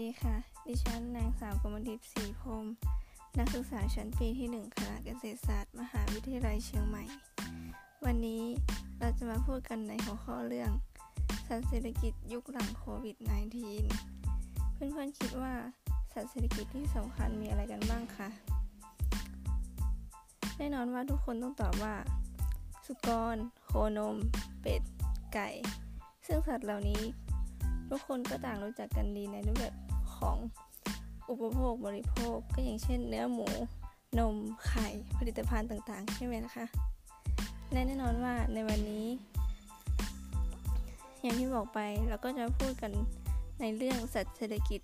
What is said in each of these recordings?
ดีค่ะ ดิฉันนางสาวกมลทิพย์ศรีพรมนักศึกษาชั้นปีที่ 1 คณะเกษตรศาสตร์ มหาวิทยาลัยเชียงใหม่ วันนี้เราจะมาพูดกันในหัวข้อเรื่องสัตว์เศรษฐกิจยุคหลังโควิด -19 เพื่อนๆคิดว่าสัตว์เศรษฐกิจที่สำคัญมีอะไรกันบ้างคะ แน่นอนว่าทุกคนต้องตอบว่า สุกร โคนม เป็ด ไก่ ซึ่งสัตว์เหล่านี้ ทุกคนก็ต่างรู้จักกันดีในรูปแบบของอุปโภคบริโภค ก็อย่างเช่น เนื้อหมู นม ไข่ ผลิตภัณฑ์ต่างๆ ใช่ไหมนะคะ และแน่นอนว่าในวันนี้ อย่างที่บอกไปเราก็จะพูดกันในเรื่องสัตว์เศรษฐกิจ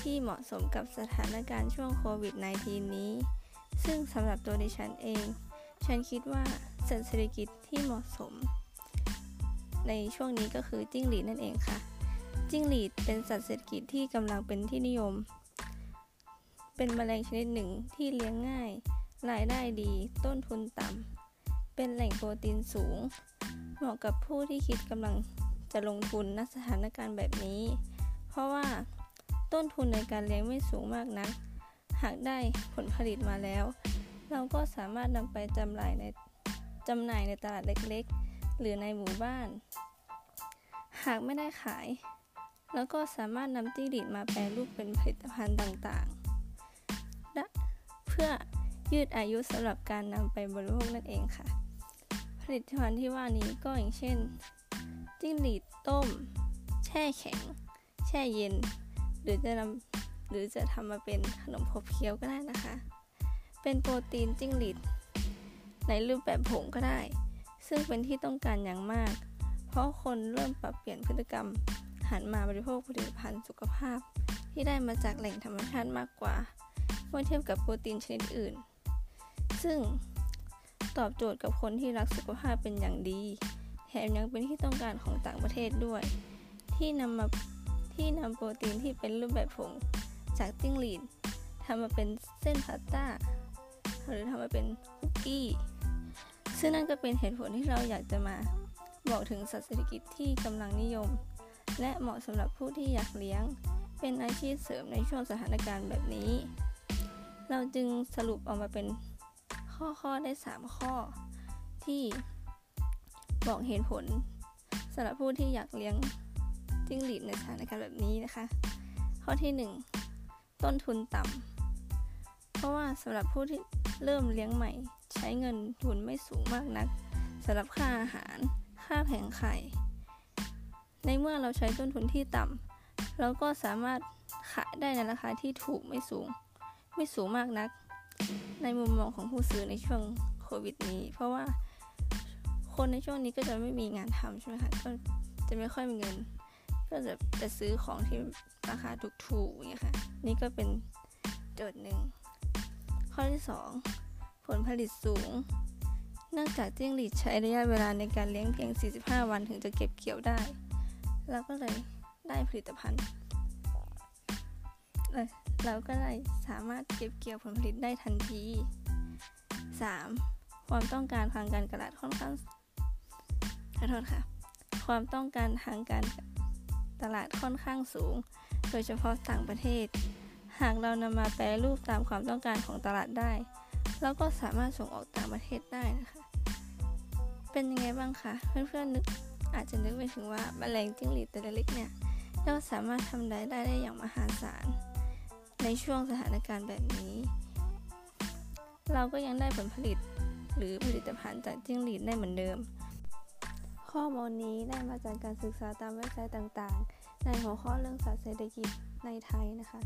ที่เหมาะสมกับสถานการณ์ช่วงโควิด -19 นี้ ซึ่งสำหรับตัวดิฉันเอง ฉันคิดว่าสัตว์เศรษฐกิจที่เหมาะสม ในช่วงนี้ก็คือจิ้งหรีดนั่นเองค่ะ จิ้งหรีดเป็นสัตว์เศรษฐกิจที่กำลังเป็นที่นิยม เป็นแมลงชนิดหนึ่งที่เลี้ยงง่าย รายได้ดี ต้นทุนต่ำ เป็นแหล่งโปรตีนสูง เหมาะกับผู้ที่คิดกำลังจะลงทุนณสถานการณ์แบบนี้ เพราะว่าต้นทุนในการเลี้ยงไม่สูงมากนัก หากได้ผลผลิตมาแล้ว เราก็สามารถนำไปจำหน่ายในจำหน่ายในตลาดเล็ก หรือในหมู่บ้าน หากไม่ได้ขาย แล้วก็สามารถนำจิ้งหรีดมาแปลรูปเป็นผลิตภัณฑ์ต่างๆและเพื่อยืดอายุสำหรับการนำไปบริโภคนั่นเองค่ะ ผลิตภัณฑ์ที่ว่านี้ก็อย่างเช่น จิ้งหรีดต้ม แช่แข็ง แช่เย็น หรือจะนำหรือจะทำมาเป็นขนมพบเคี้ยวก็ได้นะคะ เป็นโปรตีนจิ้งหรีดในรูปแบบผงก็ได้ ซึ่งเป็นที่ต้องการอย่างมาก เพราะคนเริ่มปรับเปลี่ยนพฤติกรรม หันมาบริโภคผลิตภัณฑ์สุขภาพ ที่ได้มาจากแหล่งธรรมชาติมากกว่า เมื่อเทียบกับโปรตีนชนิดอื่น ซึ่งตอบโจทย์กับคนที่รักสุขภาพเป็นอย่างดี แถมยังเป็นที่ต้องการของต่างประเทศด้วย ที่นำมาที่นำโปรตีนที่เป็นรูปแบบผงจากจิ้งหรีดทำมาเป็นเส้นพาสต้าหรือทำมาเป็นคุกกี้ ซึ่งนั่นก็เป็นเหตุผลที่เราอยากจะมาบอกถึงสัตว์เศรษฐกิจที่กำลังนิยม และเหมาะสำหรับผู้ที่อยากเลี้ยง เป็นอาชีพเสริมในช่วงสถานการณ์แบบนี้ เราจึงสรุปออกมาเป็นข้อข้อได้ 3 ข้อ ที่บอกเหตุผลสำหรับผู้ที่อยากเลี้ยงจิ้งหรีดในสถานการณ์แบบนี้นะคะ ข้อที่ 1 ต้นทุนต่ำเพราะว่าสำหรับผู้ที่ เริ่มเลี้ยงใหม่ ใช้เงินทุนไม่สูงมากนักสำหรับค่าอาหาร ค่าแผงไข่ ในเมื่อเราใช้ต้นทุนที่ต่ำเราก็สามารถขายได้ในราคาที่ถูกไม่สูง ไม่สูงมากนัก ในมุมมองของผู้ซื้อในช่วงโควิดนี้ เพราะว่าคนในช่วงนี้ก็จะไม่มีงานทำใช่ไหมคะก็จะไม่ค่อยมีเงิน ก็จะจะซื้อของที่ราคาถูกๆอย่างนี้ค่ะ นี่ก็เป็นโจทย์หนึ่ง ข้อที่ 2 ผลผลิตสูง เนื่องจากจิ้งหรีดใช้ระยะเวลาในการเลี้ยงเพียง 45 วันถึงจะเก็บเกี่ยวได้เราก็เลยได้ผลิตภัณฑ์เราก็เลยสามารถเก็บเกี่ยวผลผลิตได้ทันที 3. ความต้องการทางการตลาดค่อนข้างขอโทษค่ะ ความต้องการทางการตลาดค่อนข้างสูง โดยเฉพาะต่างประเทศ หากเรานำมาแปลรูปตามความต้องการของตลาดได้แล้วก็สามารถส่งออกต่างประเทศได้นะคะ เป็นยังไงบ้างคะเพื่อนๆนึกอาจจะนึกไปถึงว่าแมลงจิ้งหรีดตัวเล็กเนี่ยเราสามารถทำรายได้ได้อย่างมหาศาล ในช่วงสถานการณ์แบบนี้ เราก็ยังได้ผลผลิตหรือผลิตภัณฑ์จากจิ้งหรีดได้เหมือนเดิม ข้อมูลนี้ได้มาจากการศึกษาตามเว็บไซต์ต่างๆ ในหัวข้อเรื่องสัตว์เศรษฐกิจในไทยนะคะ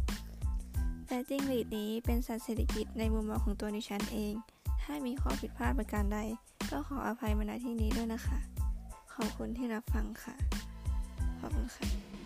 แต่จิ้งหรีดนี้เป็นสัตว์เศรษฐกิจในมุมมองของตัวดิฉันเอง ถ้ามีข้อผิดพลาดประการใด ก็ขออภัยมาณที่นี้ด้วยนะคะ ขอบคุณที่รับฟังค่ะ ขอบคุณค่ะ